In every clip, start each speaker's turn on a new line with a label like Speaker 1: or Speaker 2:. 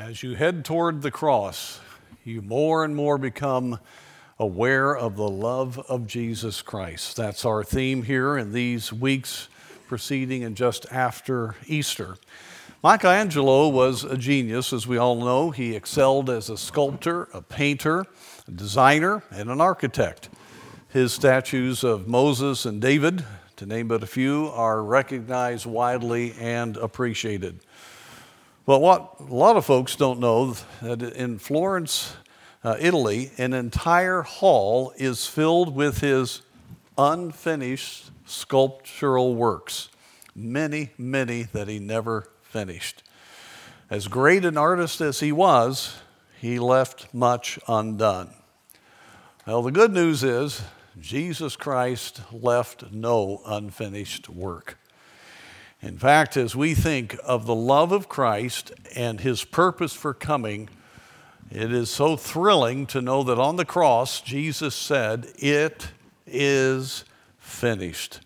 Speaker 1: As you head toward the cross, you more and more become aware of the love of Jesus Christ. That's our theme here in these weeks preceding and just after Easter. Michelangelo was a genius, as we all know. He excelled as a sculptor, a painter, a designer, and an architect. His statues of Moses and David, to name but a few, are recognized widely and appreciated. But what a lot of folks don't know that in Florence, uh, Italy, an entire hall is filled with his unfinished sculptural works. Many, many that he never finished. As great an artist as he was, he left much undone. Well, the good news is Jesus Christ left no unfinished work. In fact, as we think of the love of Christ and his purpose for coming, it is so thrilling to know that on the cross, Jesus said, It is finished.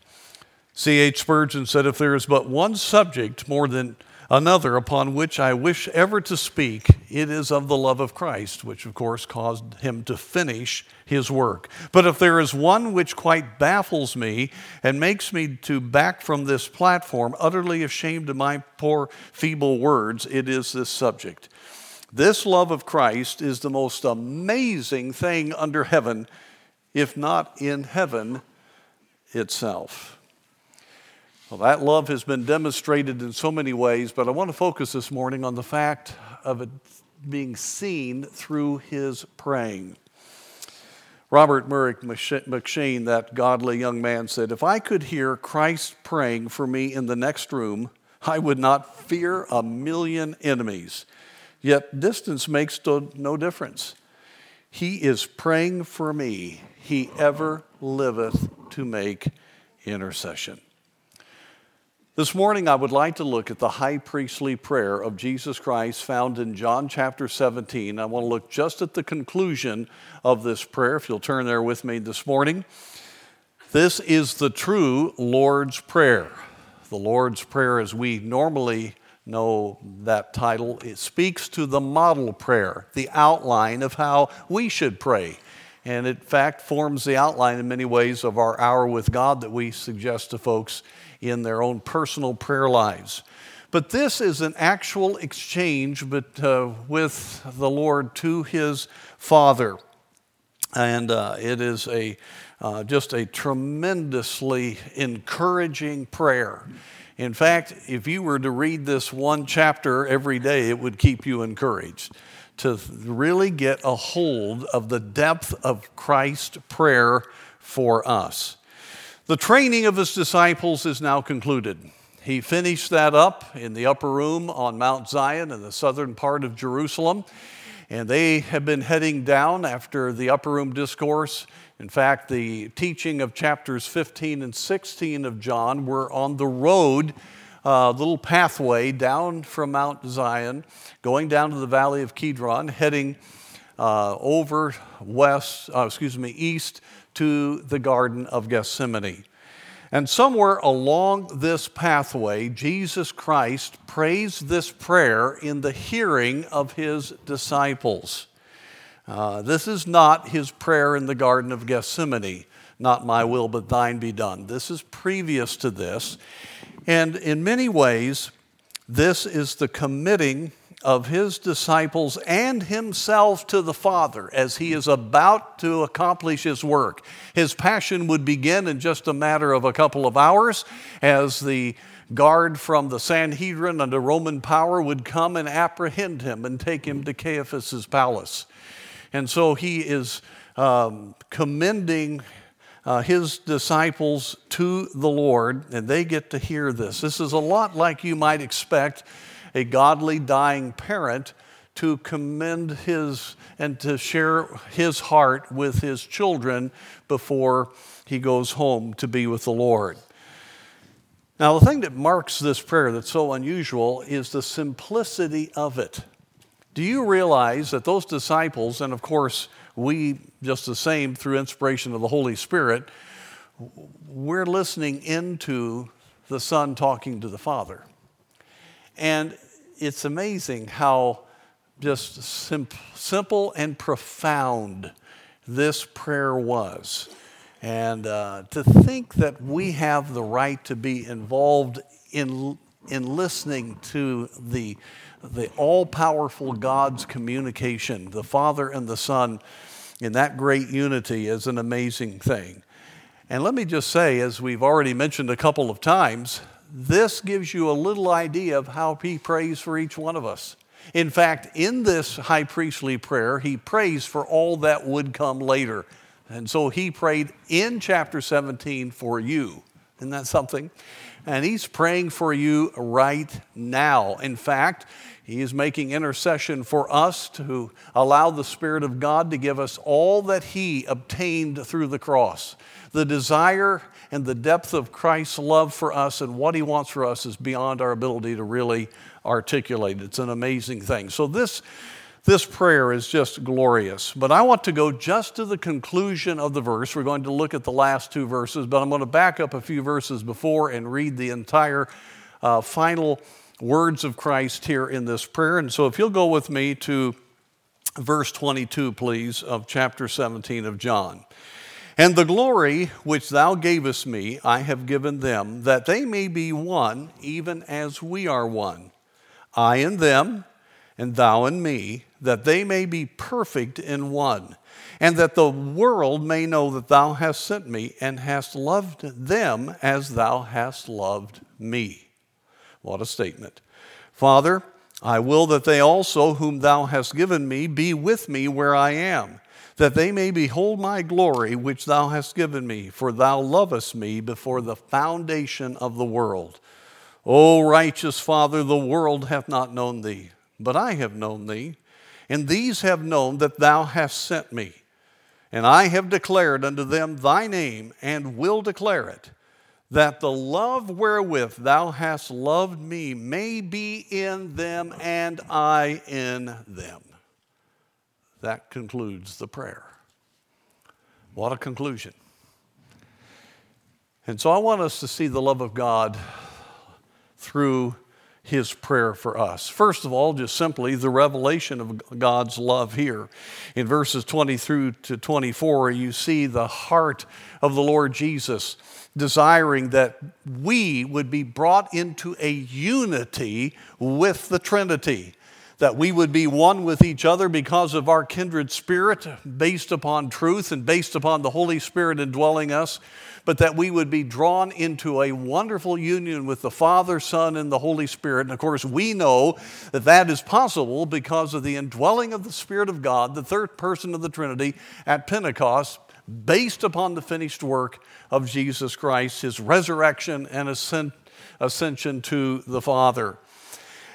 Speaker 1: C.H. Spurgeon said, If there is but one subject more than another upon which I wish ever to speak, it is of the love of Christ, which of course caused him to finish his work. But if there is one which quite baffles me and makes me to back from this platform, utterly ashamed of my poor feeble words, it is this subject. This love of Christ is the most amazing thing under heaven, if not in heaven itself. Well, that love has been demonstrated in so many ways, but I want to focus this morning on the fact of it being seen through his praying. Robert Murray M'Cheyne, that godly young man, said, If I could hear Christ praying for me in the next room, I would not fear a million enemies. Yet distance makes no difference. He is praying for me. He ever liveth to make intercession. This morning, I would like to look at the high priestly prayer of Jesus Christ found in John chapter 17. I want to look just at the conclusion of this prayer, if you'll turn there with me this morning. This is the true Lord's Prayer. The Lord's Prayer, as we normally know that title, it speaks to the model prayer, the outline of how we should pray. And in fact, forms the outline in many ways of our hour with God that we suggest to folks in their own personal prayer lives. But this is an actual exchange but, uh, with the Lord to his Father. And uh, it is a, uh, just a tremendously encouraging prayer. In fact, if you were to read this one chapter every day, it would keep you encouraged to really get a hold of the depth of Christ's prayer for us. The training of his disciples is now concluded. He finished that up in the upper room on Mount Zion in the southern part of Jerusalem. And they have been heading down after the upper room discourse. In fact, the teaching of chapters 15 and 16 of John were on the road, a uh, little pathway down from Mount Zion, going down to the valley of Kidron, heading uh, over west, uh, excuse me, east to the Garden of Gethsemane. And somewhere along this pathway, Jesus Christ prays this prayer in the hearing of his disciples. Uh, this is not his prayer in the Garden of Gethsemane, not my will, but thine be done. This is previous to this. And in many ways, this is the committing of his disciples and himself to the Father as he is about to accomplish his work. His passion would begin in just a matter of a couple of hours as the guard from the Sanhedrin under Roman power would come and apprehend him and take him to Caiaphas's palace. And so he is um, commending uh, his disciples to the Lord, and they get to hear this. This is a lot like you might expect a godly dying parent to commend his and to share his heart with his children before he goes home to be with the Lord. Now, the thing that marks this prayer that's so unusual is the simplicity of it. Do you realize that those disciples, and of course, we just the same through inspiration of the Holy Spirit, we're listening into the Son talking to the Father. And it's amazing how just sim- simple and profound this prayer was. And uh, to think that we have the right to be involved in, in listening to the, the all powerful God's communication, the Father and the Son, in that great unity is an amazing thing. And let me just say, as we've already mentioned a couple of times, this gives you a little idea of how he prays for each one of us. In fact, in this high priestly prayer, he prays for all that would come later. And so he prayed in chapter 17 for you. Isn't that something? And he's praying for you right now. In fact, he is making intercession for us to allow the Spirit of God to give us all that he obtained through the cross. The desire and the depth of Christ's love for us and what he wants for us is beyond our ability to really articulate. It's an amazing thing. So, this, this prayer is just glorious. But I want to go just to the conclusion of the verse. We're going to look at the last two verses, but I'm going to back up a few verses before and read the entire uh, final words of Christ here in this prayer. And so, if you'll go with me to verse 22, please, of chapter 17 of John. And the glory which thou gavest me, I have given them, that they may be one, even as we are one. I and them, and thou and me, that they may be perfect in one, and that the world may know that thou hast sent me and hast loved them as thou hast loved me. What a statement. Father, I will that they also, whom thou hast given me, be with me where I am, that they may behold my glory which thou hast given me, for thou lovest me before the foundation of the world. O righteous Father, the world hath not known thee, but I have known thee, and these have known that thou hast sent me. And I have declared unto them thy name, and will declare it, that the love wherewith thou hast loved me may be in them, and I in them. That concludes the prayer. What a conclusion. And so I want us to see the love of God through his prayer for us. First of all, just simply the revelation of God's love here. In verses 20 through to 24, you see the heart of the Lord Jesus desiring that we would be brought into a unity with the Trinity that we would be one with each other because of our kindred spirit, based upon truth and based upon the Holy Spirit indwelling us, but that we would be drawn into a wonderful union with the Father, Son, and the Holy Spirit. And of course, we know that that is possible because of the indwelling of the Spirit of God, the third person of the Trinity, at Pentecost, based upon the finished work of Jesus Christ, his resurrection and ascension to the Father.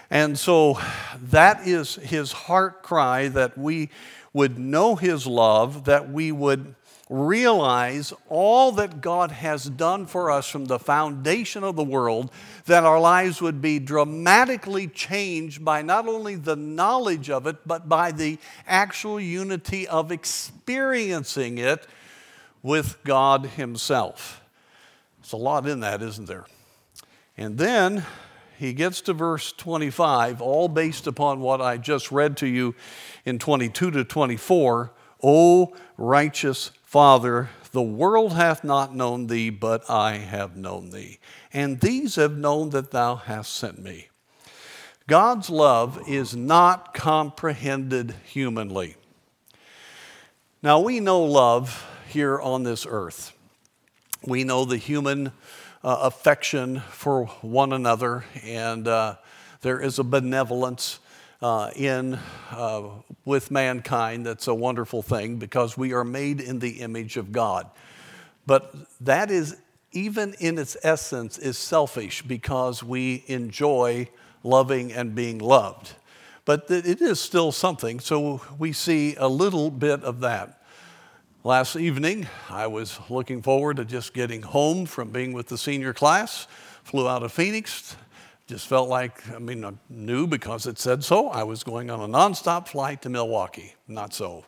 Speaker 1: And so that is his heart cry that we would know his love, that we would realize all that God has done for us from the foundation of the world, that our lives would be dramatically changed by not only the knowledge of it, but by the actual unity of experiencing it with God Himself. There's a lot in that, isn't there? And then he gets to verse 25, all based upon what I just read to you in 22 to 24. O righteous Father, the world hath not known thee, but I have known thee. And these have known that thou hast sent me. God's love is not comprehended humanly. Now, we know love here on this earth. We know the human uh, affection for one another, and uh, there is a benevolence uh, in uh, with mankind that's a wonderful thing because we are made in the image of God. But that is even in its essence is selfish because we enjoy loving and being loved. But it is still something, so we see a little bit of that. Last evening, I was looking forward to just getting home from being with the senior class. Flew out of Phoenix. Just felt like, I mean, I knew because it said so. I was going on a nonstop flight to Milwaukee. Not so.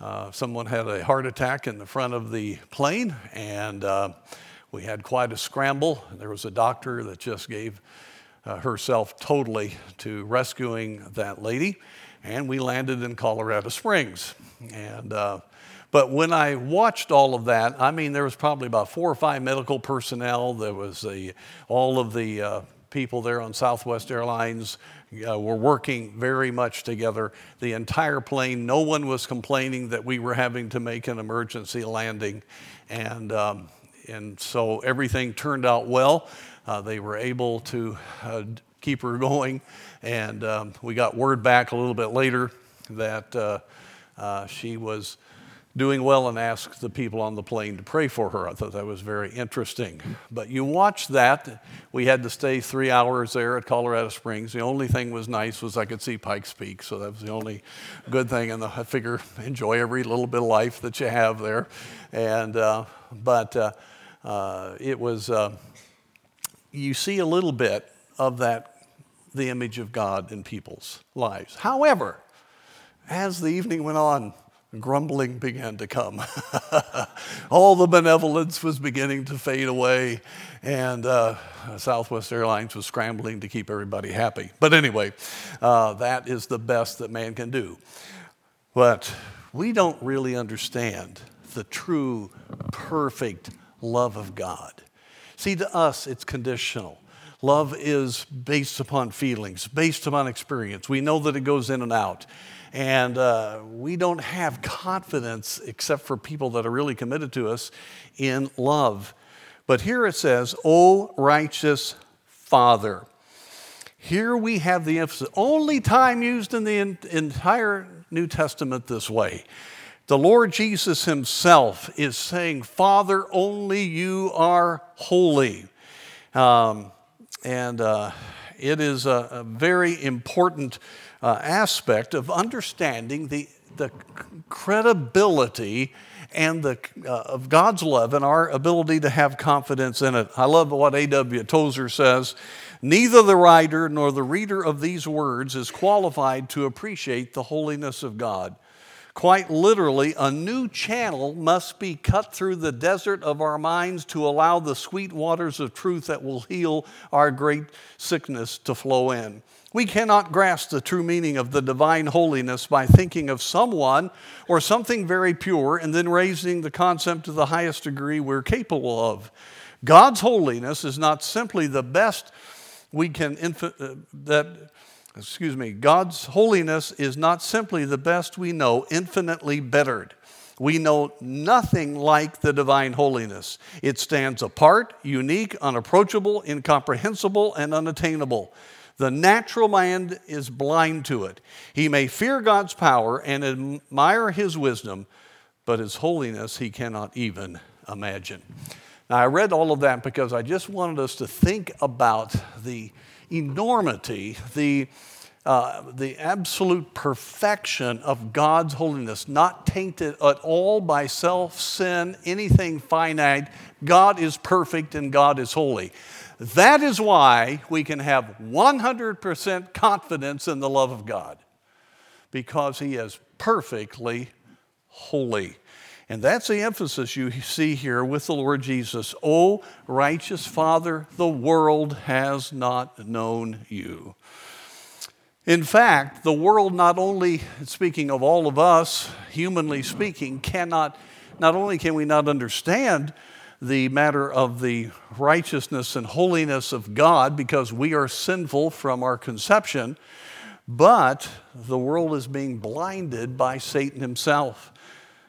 Speaker 1: Uh, someone had a heart attack in the front of the plane, and uh, we had quite a scramble. There was a doctor that just gave uh, herself totally to rescuing that lady. and we landed in Colorado Springs. And uh, but when I watched all of that, I mean, there was probably about four or five medical personnel. There was the, all of the uh, people there on Southwest Airlines uh, were working very much together. The entire plane, no one was complaining that we were having to make an emergency landing. And, um, and so everything turned out well. Uh, they were able to uh, keep her going. And um, we got word back a little bit later that uh, uh, she was doing well and asked the people on the plane to pray for her. I thought that was very interesting. But you watch that. We had to stay three hours there at Colorado Springs. The only thing was nice was I could see Pikes Peak, so that was the only good thing. And I figure enjoy every little bit of life that you have there. And uh, but uh, uh, it was uh, you see a little bit of that the image of God in people's lives. However, as the evening went on, grumbling began to come. All the benevolence was beginning to fade away, and uh, Southwest Airlines was scrambling to keep everybody happy. But anyway, uh, that is the best that man can do. But we don't really understand the true, perfect love of God. See, to us, it's conditional. Love is based upon feelings, based upon experience. We know that it goes in and out. And uh, we don't have confidence, except for people that are really committed to us, in love. But here it says, O righteous Father. Here we have the emphasis, only time used in the entire New Testament this way. The Lord Jesus Himself is saying, Father, only you are holy. Um, and uh, it is a, a very important uh, aspect of understanding the, the credibility and the, uh, of God's love and our ability to have confidence in it. I love what A.W. Tozer says Neither the writer nor the reader of these words is qualified to appreciate the holiness of God. Quite literally, a new channel must be cut through the desert of our minds to allow the sweet waters of truth that will heal our great sickness to flow in. We cannot grasp the true meaning of the divine holiness by thinking of someone or something very pure and then raising the concept to the highest degree we're capable of. God's holiness is not simply the best we can, uh, that, excuse me, God's holiness is not simply the best we know, infinitely bettered. We know nothing like the divine holiness. It stands apart, unique, unapproachable, incomprehensible, and unattainable. The natural man is blind to it. He may fear God's power and admire his wisdom, but his holiness he cannot even imagine. Now, I read all of that because I just wanted us to think about the enormity, the, uh, the absolute perfection of God's holiness, not tainted at all by self, sin, anything finite. God is perfect and God is holy. That is why we can have 100% confidence in the love of God, because He is perfectly holy. And that's the emphasis you see here with the Lord Jesus. O righteous Father, the world has not known you. In fact, the world not only, speaking of all of us, humanly speaking, cannot, not only can we not understand the matter of the righteousness and holiness of God because we are sinful from our conception, but the world is being blinded by Satan himself.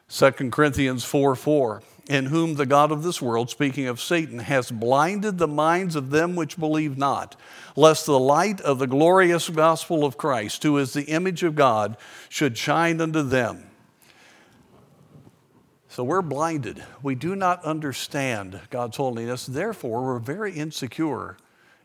Speaker 1: 2 Corinthians 4 4, in whom the God of this world, speaking of Satan, has blinded the minds of them which believe not, lest the light of the glorious gospel of Christ, who is the image of God, should shine unto them. So we're blinded. We do not understand God's holiness. Therefore, we're very insecure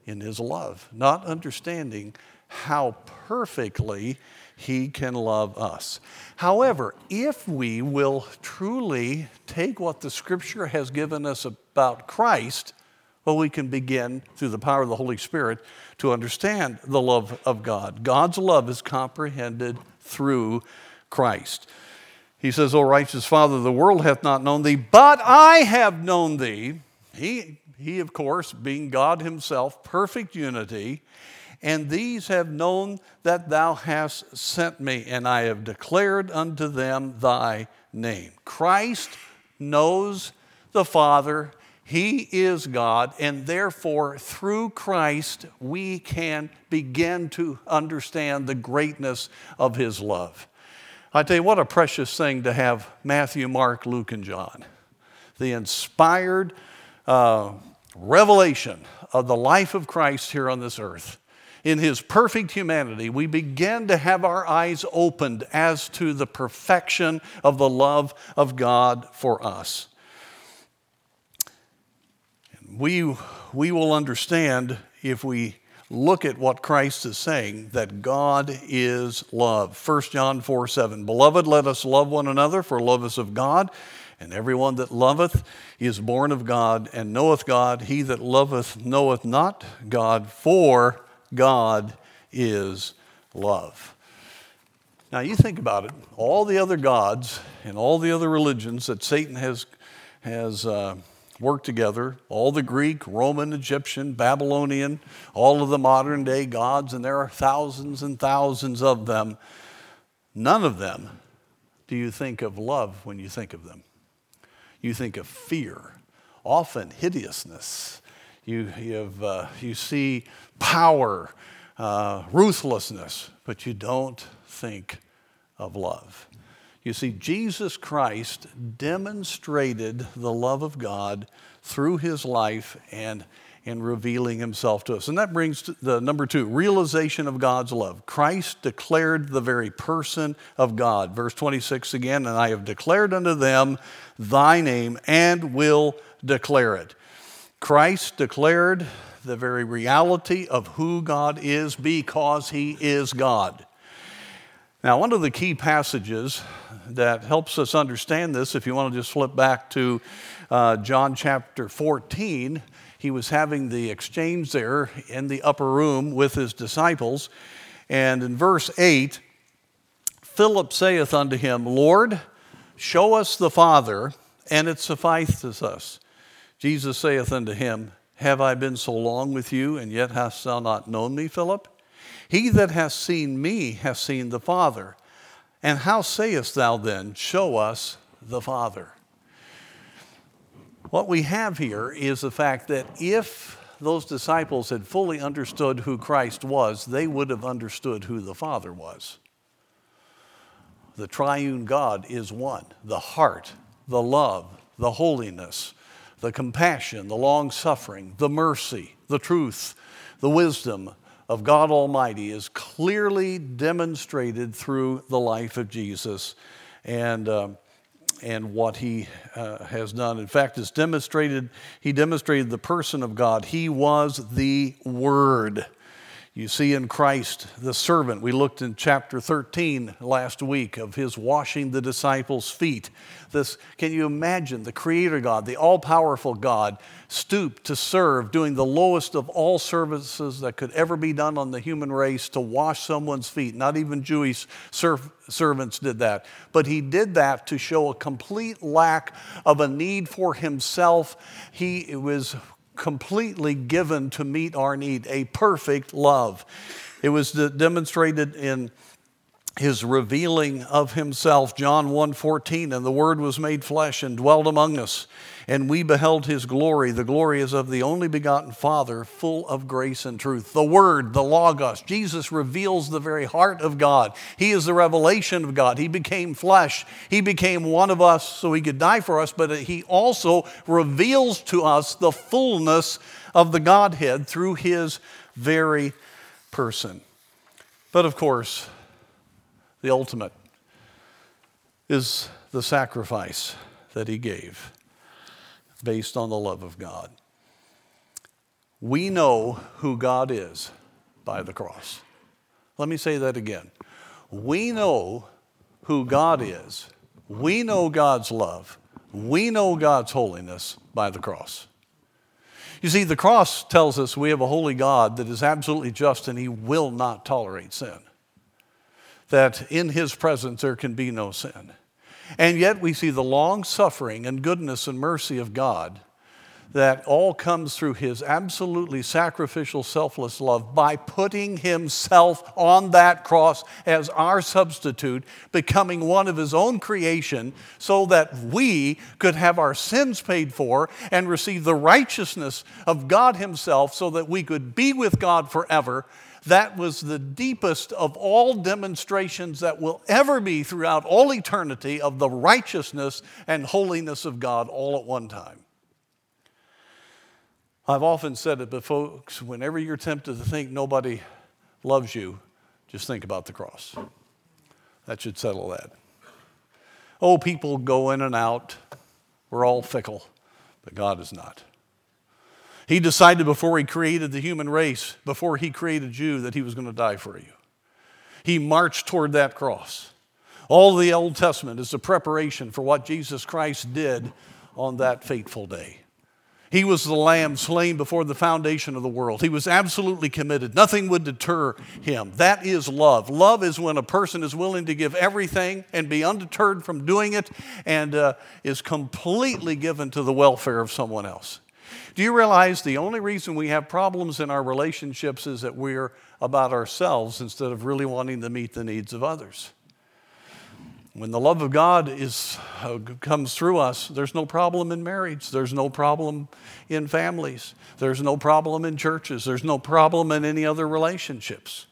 Speaker 1: in His love, not understanding how perfectly He can love us. However, if we will truly take what the Scripture has given us about Christ, well, we can begin through the power of the Holy Spirit to understand the love of God. God's love is comprehended through Christ. He says, O righteous Father, the world hath not known thee, but I have known thee. He, he, of course, being God himself, perfect unity, and these have known that thou hast sent me, and I have declared unto them thy name. Christ knows the Father, He is God, and therefore through Christ we can begin to understand the greatness of His love. I tell you, what a precious thing to have Matthew, Mark, Luke, and John. The inspired uh, revelation of the life of Christ here on this earth. In his perfect humanity, we begin to have our eyes opened as to the perfection of the love of God for us. We, we will understand if we look at what Christ is saying that God is love. 1 John 4 7. Beloved, let us love one another, for love is of God. And everyone that loveth is born of God and knoweth God. He that loveth knoweth not God, for God is love. Now, you think about it, all the other gods and all the other religions that Satan has, has uh, work together. All the Greek, Roman, Egyptian, Babylonian, all of the modern day gods, and there are thousands and thousands of them. None of them do you think of love when you think of them. You think of fear, often hideousness. You, you, have, uh, you see power, uh, ruthlessness, but you don't think of love. You see, Jesus Christ demonstrated the love of God through his life and in revealing himself to us. And that brings to the number two realization of God's love. Christ declared the very person of God. Verse 26 again, and I have declared unto them thy name and will declare it. Christ declared the very reality of who God is because he is God. Now, one of the key passages that helps us understand this, if you want to just flip back to uh, John chapter 14, he was having the exchange there in the upper room with his disciples. And in verse 8, Philip saith unto him, Lord, show us the Father, and it sufficeth us. Jesus saith unto him, Have I been so long with you, and yet hast thou not known me, Philip? He that hath seen me hath seen the Father. And how sayest thou then, Show us the Father? What we have here is the fact that if those disciples had fully understood who Christ was, they would have understood who the Father was. The triune God is one the heart, the love, the holiness, the compassion, the long suffering, the mercy, the truth, the wisdom, of God Almighty is clearly demonstrated through the life of Jesus and, uh, and what he uh, has done. In fact, it's demonstrated, he demonstrated the person of God. He was the Word. You see in Christ the servant. We looked in chapter 13 last week of his washing the disciples' feet. This, can you imagine the creator God, the all powerful God, stooped to serve, doing the lowest of all services that could ever be done on the human race to wash someone's feet? Not even Jewish servants did that. But he did that to show a complete lack of a need for himself. He was completely given to meet our need, a perfect love. It was demonstrated in his revealing of himself john 1.14 and the word was made flesh and dwelt among us and we beheld his glory. The glory is of the only begotten father full of grace and truth. The word the logos. Jesus reveals the very heart of god. He is the revelation of god. He became flesh. He became one of us so he could die for us but he also reveals to us the fullness of the godhead through his very person. But of course the ultimate, is the sacrifice that he gave based on the love of God. We know who God is by the cross. Let me say that again. We know who God is. We know God's love. We know God's holiness by the cross. You see, the cross tells us we have a holy God that is absolutely just and he will not tolerate sin that in his presence there can be no sin. And yet we see the long suffering and goodness and mercy of God that all comes through his absolutely sacrificial, selfless love by putting himself on that cross as our substitute, becoming one of his own creation, so that we could have our sins paid for and receive the righteousness of God himself, so that we could be with God forever. That was the deepest of all demonstrations that will ever be throughout all eternity of the righteousness and holiness of God all at one time. I've often said it, but folks, whenever you're tempted to think nobody loves you, just think about the cross. That should settle that. Oh, people go in and out. We're all fickle, but God is not. He decided before he created the human race, before he created you, that he was going to die for you. He marched toward that cross. All the Old Testament is a preparation for what Jesus Christ did on that fateful day. He was the lamb slain before the foundation of the world. He was absolutely committed. Nothing would deter him. That is love. Love is when a person is willing to give everything and be undeterred from doing it and uh, is completely given to the welfare of someone else. Do you realize the only reason we have problems in our relationships is that we're about ourselves instead of really wanting to meet the needs of others? When the love of God is, uh, comes through us, there's no problem in marriage. There's no problem in families. There's no problem in churches. There's no problem in any other relationships.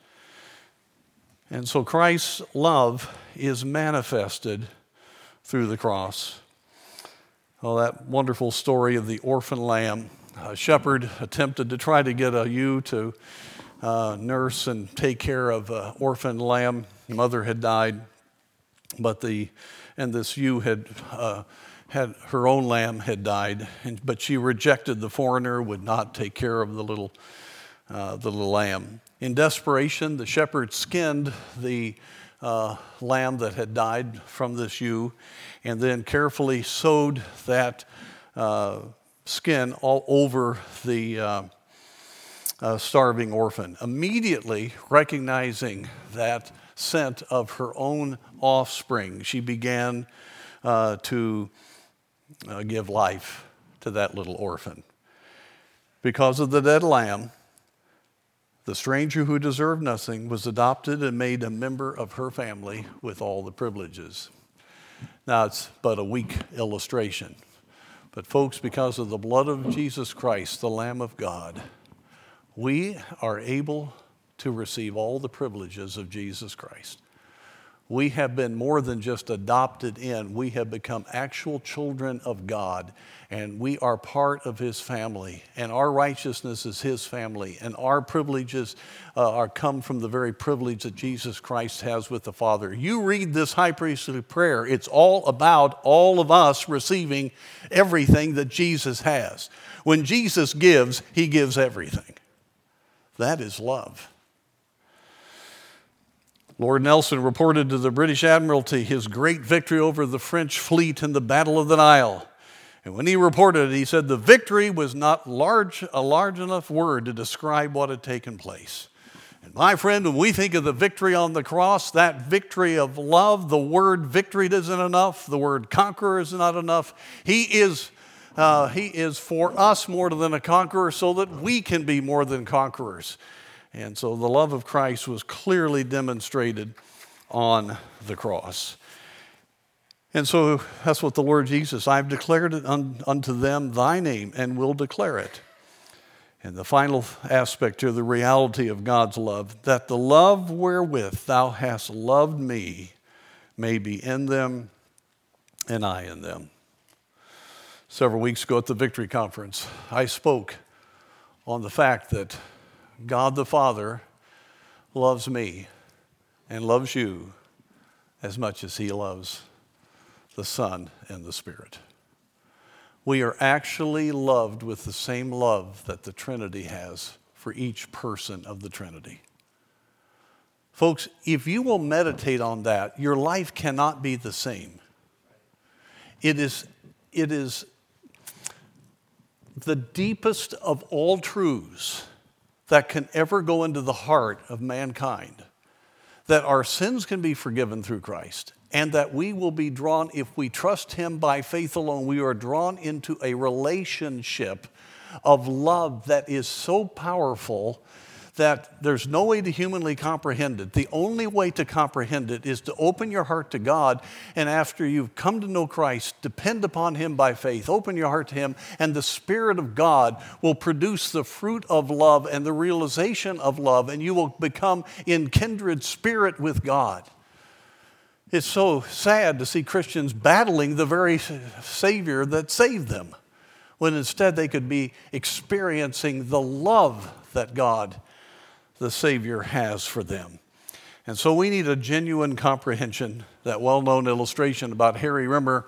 Speaker 1: And so Christ's love is manifested through the cross. Oh, that wonderful story of the orphan lamb. A shepherd attempted to try to get a ewe to uh, nurse and take care of an orphan lamb. The mother had died. But the, and this ewe had, uh, had her own lamb had died, and, but she rejected the foreigner, would not take care of the little, uh, the little lamb. In desperation, the shepherd skinned the uh, lamb that had died from this ewe and then carefully sewed that uh, skin all over the uh, uh, starving orphan. Immediately recognizing that scent of her own offspring, she began uh, to uh, give life to that little orphan. Because of the dead lamb, the stranger who deserved nothing was adopted and made a member of her family with all the privileges. Now, it's but a weak illustration. But, folks, because of the blood of Jesus Christ, the Lamb of God, we are able to receive all the privileges of Jesus Christ. We have been more than just adopted in, we have become actual children of God, and we are part of His family, and our righteousness is His family, and our privileges uh, are come from the very privilege that Jesus Christ has with the Father. You read this high priestly prayer, it's all about all of us receiving everything that Jesus has. When Jesus gives, He gives everything. That is love. Lord Nelson reported to the British Admiralty his great victory over the French fleet in the Battle of the Nile. And when he reported it, he said the victory was not large, a large enough word to describe what had taken place. And my friend, when we think of the victory on the cross, that victory of love, the word victory isn't enough, the word conqueror is not enough. He is, uh, he is for us more than a conqueror so that we can be more than conquerors. And so the love of Christ was clearly demonstrated on the cross. And so that's what the Lord Jesus, I've declared it unto them thy name and will declare it. And the final aspect to the reality of God's love, that the love wherewith thou hast loved me may be in them and I in them. Several weeks ago at the Victory Conference, I spoke on the fact that God the Father loves me and loves you as much as He loves the Son and the Spirit. We are actually loved with the same love that the Trinity has for each person of the Trinity. Folks, if you will meditate on that, your life cannot be the same. It is, it is the deepest of all truths that can ever go into the heart of mankind that our sins can be forgiven through Christ and that we will be drawn, if we trust Him by faith alone, we are drawn into a relationship of love that is so powerful that there's no way to humanly comprehend it. The only way to comprehend it is to open your heart to God, and after you've come to know Christ, depend upon Him by faith. Open your heart to Him, and the Spirit of God will produce the fruit of love and the realization of love, and you will become in kindred spirit with God. It's so sad to see Christians battling the very Savior that saved them, when instead they could be experiencing the love that God, the Savior, has for them. And so we need a genuine comprehension. That well known illustration about Harry Rimmer,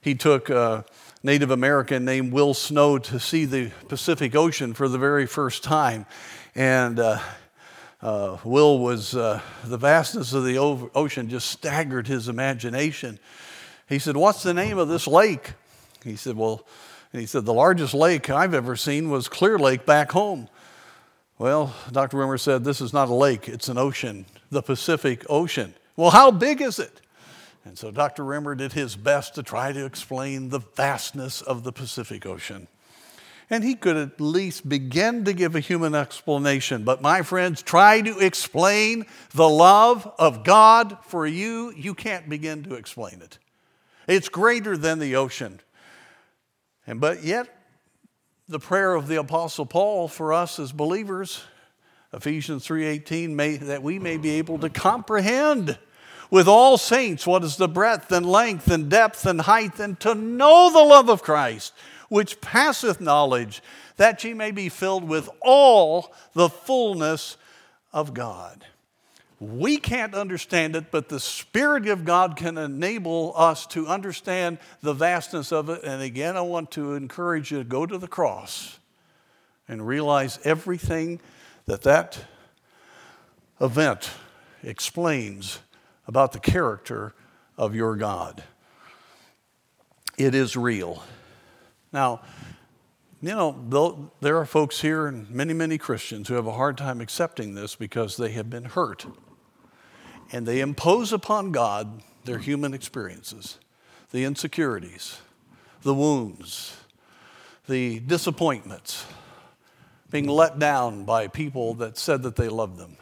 Speaker 1: he took a Native American named Will Snow to see the Pacific Ocean for the very first time. And uh, uh, Will was, uh, the vastness of the ocean just staggered his imagination. He said, What's the name of this lake? He said, Well, he said, The largest lake I've ever seen was Clear Lake back home. Well, Dr. Rimmer said, This is not a lake, it's an ocean, the Pacific Ocean. Well, how big is it? And so Dr. Rimmer did his best to try to explain the vastness of the Pacific Ocean and he could at least begin to give a human explanation. But my friends, try to explain the love of God for you. You can't begin to explain it. It's greater than the ocean. And but yet, the prayer of the Apostle Paul for us as believers, Ephesians 3:18, may, that we may be able to comprehend with all saints what is the breadth and length and depth and height, and to know the love of Christ which passeth knowledge, that ye may be filled with all the fullness of God. We can't understand it, but the Spirit of God can enable us to understand the vastness of it. And again, I want to encourage you to go to the cross and realize everything that that event explains about the character of your God. It is real. Now, you know, there are folks here and many, many Christians who have a hard time accepting this because they have been hurt. And they impose upon God their human experiences, the insecurities, the wounds, the disappointments, being let down by people that said that they loved them,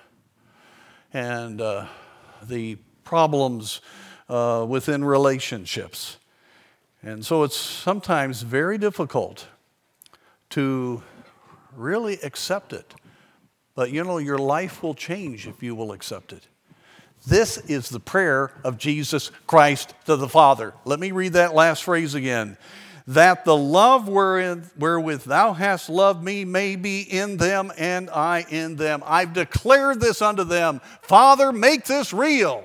Speaker 1: and uh, the problems uh, within relationships and so it's sometimes very difficult to really accept it. But you know, your life will change if you will accept it. This is the prayer of Jesus Christ to the Father. Let me read that last phrase again. That the love wherewith thou hast loved me may be in them and I in them. I've declared this unto them. Father, make this real.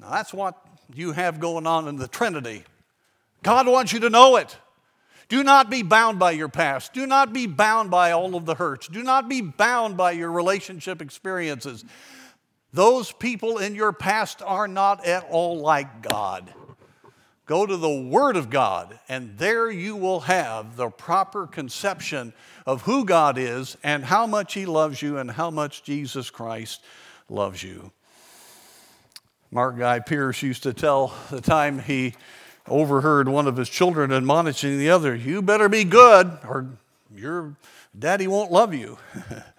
Speaker 1: Now that's what you have going on in the Trinity. God wants you to know it. Do not be bound by your past. Do not be bound by all of the hurts. Do not be bound by your relationship experiences. Those people in your past are not at all like God. Go to the Word of God, and there you will have the proper conception of who God is and how much He loves you and how much Jesus Christ loves you. Mark Guy Pearse used to tell the time he overheard one of his children admonishing the other, You better be good, or your daddy won't love you.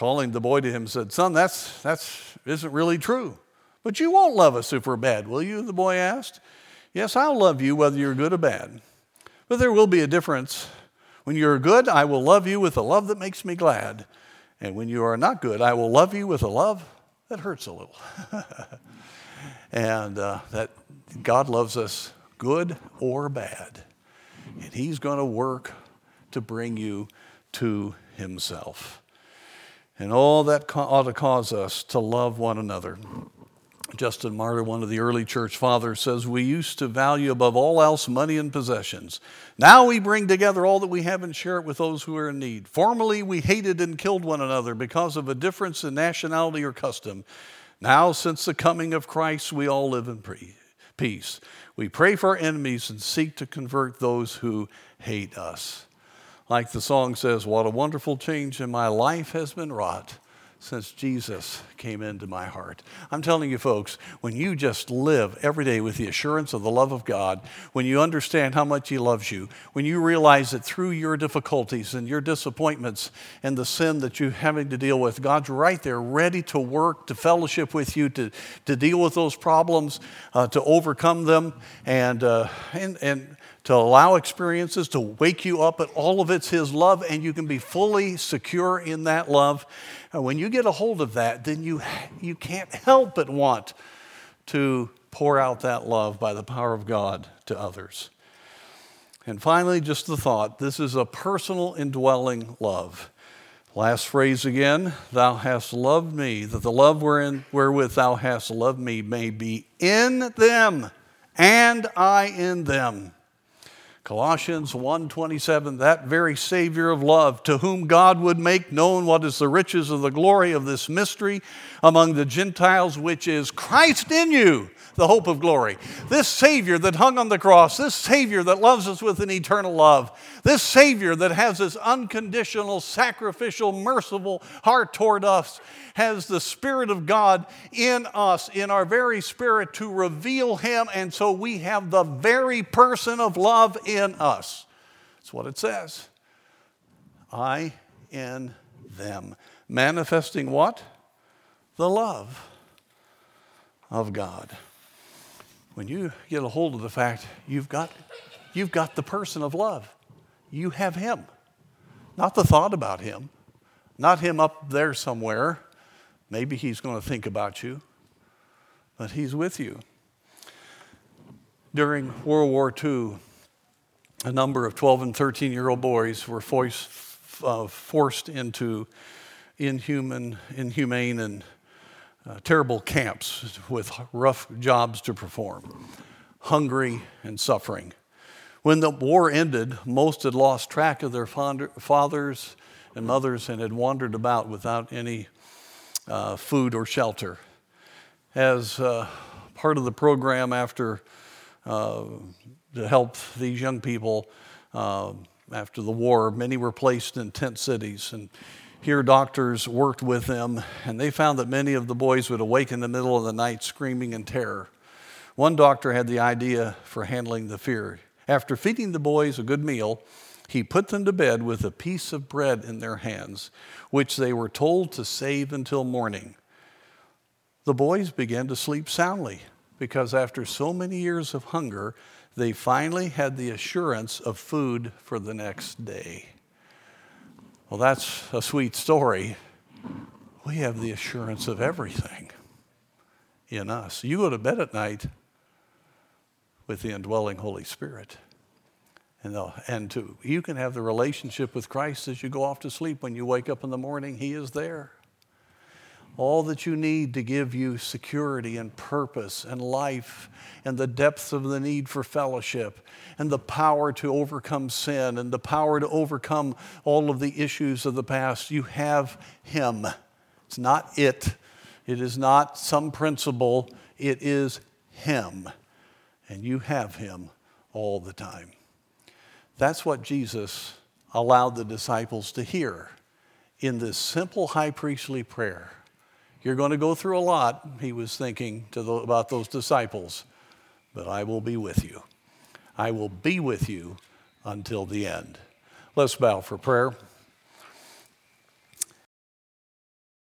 Speaker 1: Calling the boy to him said, Son, that's, that's isn't really true. But you won't love us if we're bad, will you? The boy asked. Yes, I'll love you whether you're good or bad. But there will be a difference. When you're good, I will love you with a love that makes me glad. And when you are not good, I will love you with a love that hurts a little. and uh, that God loves us good or bad. And He's going to work to bring you to Himself. And all that ought to cause us to love one another. Justin Martyr, one of the early church fathers, says, We used to value above all else money and possessions. Now we bring together all that we have and share it with those who are in need. Formerly we hated and killed one another because of a difference in nationality or custom. Now, since the coming of Christ, we all live in peace. We pray for our enemies and seek to convert those who hate us. Like the song says, What a wonderful change in my life has been wrought since Jesus came into my heart. I'm telling you, folks, when you just live every day with the assurance of the love of God, when you understand how much He loves you, when you realize that through your difficulties and your disappointments and the sin that you're having to deal with, God's right there ready to work, to fellowship with you, to, to deal with those problems, uh, to overcome them, and, uh, and, and to allow experiences to wake you up, but all of it's His love, and you can be fully secure in that love. And when you get a hold of that, then you, you can't help but want to pour out that love by the power of God to others. And finally, just the thought this is a personal indwelling love. Last phrase again, thou hast loved me, that the love wherein, wherewith thou hast loved me may be in them and I in them. Colossians 1:27 that very savior of love to whom God would make known what is the riches of the glory of this mystery among the Gentiles which is Christ in you the hope of glory. This Savior that hung on the cross, this Savior that loves us with an eternal love, this Savior that has this unconditional, sacrificial, merciful heart toward us, has the Spirit of God in us, in our very spirit, to reveal Him, and so we have the very person of love in us. That's what it says. I in them. Manifesting what? The love of God when you get a hold of the fact you've got, you've got the person of love, you have him, not the thought about him, not him up there somewhere. Maybe he's going to think about you, but he's with you. During World War II, a number of 12 and 13 year old boys were forced, uh, forced into inhuman, inhumane, and uh, terrible camps with rough jobs to perform, hungry and suffering. When the war ended, most had lost track of their fathers and mothers and had wandered about without any uh, food or shelter. As uh, part of the program, after uh, to help these young people uh, after the war, many were placed in tent cities and here, doctors worked with them, and they found that many of the boys would awake in the middle of the night screaming in terror. One doctor had the idea for handling the fear. After feeding the boys a good meal, he put them to bed with a piece of bread in their hands, which they were told to save until morning. The boys began to sleep soundly because after so many years of hunger, they finally had the assurance of food for the next day. Well, that's a sweet story. We have the assurance of everything in us. You go to bed at night with the indwelling Holy Spirit. And, uh, and to, you can have the relationship with Christ as you go off to sleep. When you wake up in the morning, He is there all that you need to give you security and purpose and life and the depths of the need for fellowship and the power to overcome sin and the power to overcome all of the issues of the past. You have Him. It's not it, it is not some principle, it is Him. And you have Him all the time. That's what Jesus allowed the disciples to hear in this simple high priestly prayer. You're going to go through a lot, he was thinking the, about those disciples, but I will be with you. I will be with you until the end. Let's bow for prayer.